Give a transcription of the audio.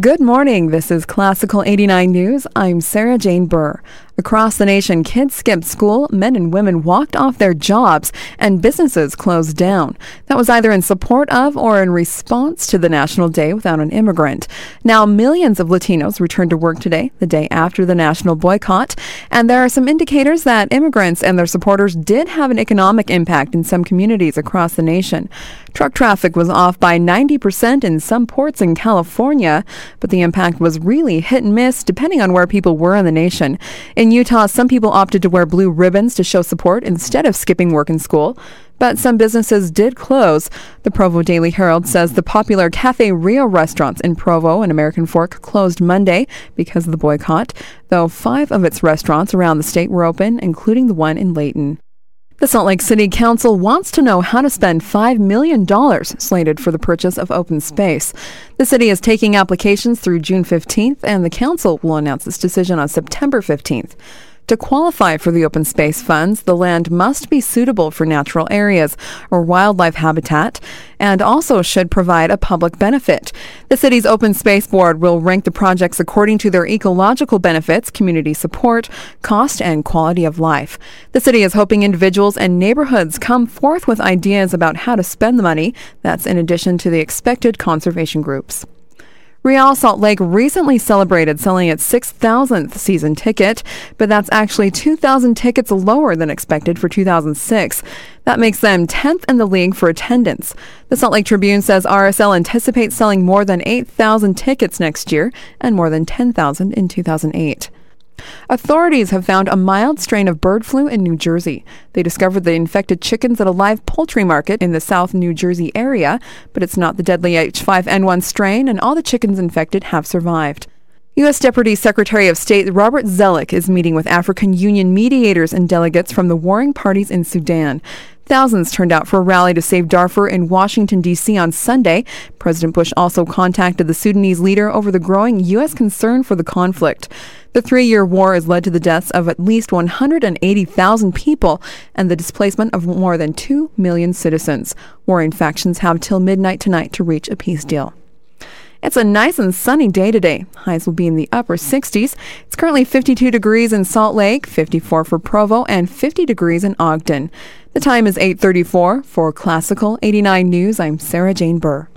Good morning. This is Classical 89 News. I'm Sarah Jane Burr. Across the nation, kids skipped school, men and women walked off their jobs, and businesses closed down. That was either in support of or in response to the National Day Without an Immigrant. Now, millions of Latinos returned to work today, the day after the national boycott, and there are some indicators that immigrants and their supporters did have an economic impact in some communities across the nation. Truck traffic was off by 90% in some ports in California, but the impact was really hit and miss depending on where people were in the nation. In Utah, some people opted to wear blue ribbons to show support instead of skipping work and school. But some businesses did close. The Provo Daily Herald says the popular Cafe Rio restaurants in Provo and American Fork closed Monday because of the boycott, though five of its restaurants around the state were open, including the one in Layton. The Salt Lake City Council wants to know how to spend $5 million slated for the purchase of open space. The city is taking applications through June 15th, and the council will announce its decision on September 15th. To qualify for the open space funds, the land must be suitable for natural areas or wildlife habitat and also should provide a public benefit. The city's open space board will rank the projects according to their ecological benefits, community support, cost, and quality of life. The city is hoping individuals and neighborhoods come forth with ideas about how to spend the money. That's in addition to the expected conservation groups. Real Salt Lake recently celebrated selling its 6,000th season ticket, but that's actually 2,000 tickets lower than expected for 2006. That makes them 10th in the league for attendance. The Salt Lake Tribune says RSL anticipates selling more than 8,000 tickets next year and more than 10,000 in 2008. Authorities have found a mild strain of bird flu in New Jersey. They discovered the infected chickens at a live poultry market in the South New Jersey area, but it's not the deadly H5N1 strain, and all the chickens infected have survived. U.S. Deputy Secretary of State Robert Zoellick is meeting with African Union mediators and delegates from the warring parties in Sudan. Thousands turned out for a rally to save Darfur in Washington, D.C. on Sunday. President Bush also contacted the Sudanese leader over the growing U.S. concern for the conflict. The three year war has led to the deaths of at least 180,000 people and the displacement of more than 2 million citizens. Warring factions have till midnight tonight to reach a peace deal. It's a nice and sunny day today. Highs will be in the upper 60s. It's currently 52 degrees in Salt Lake, 54 for Provo, and 50 degrees in Ogden. The time is 8:34 for Classical 89 News. I'm Sarah Jane Burr.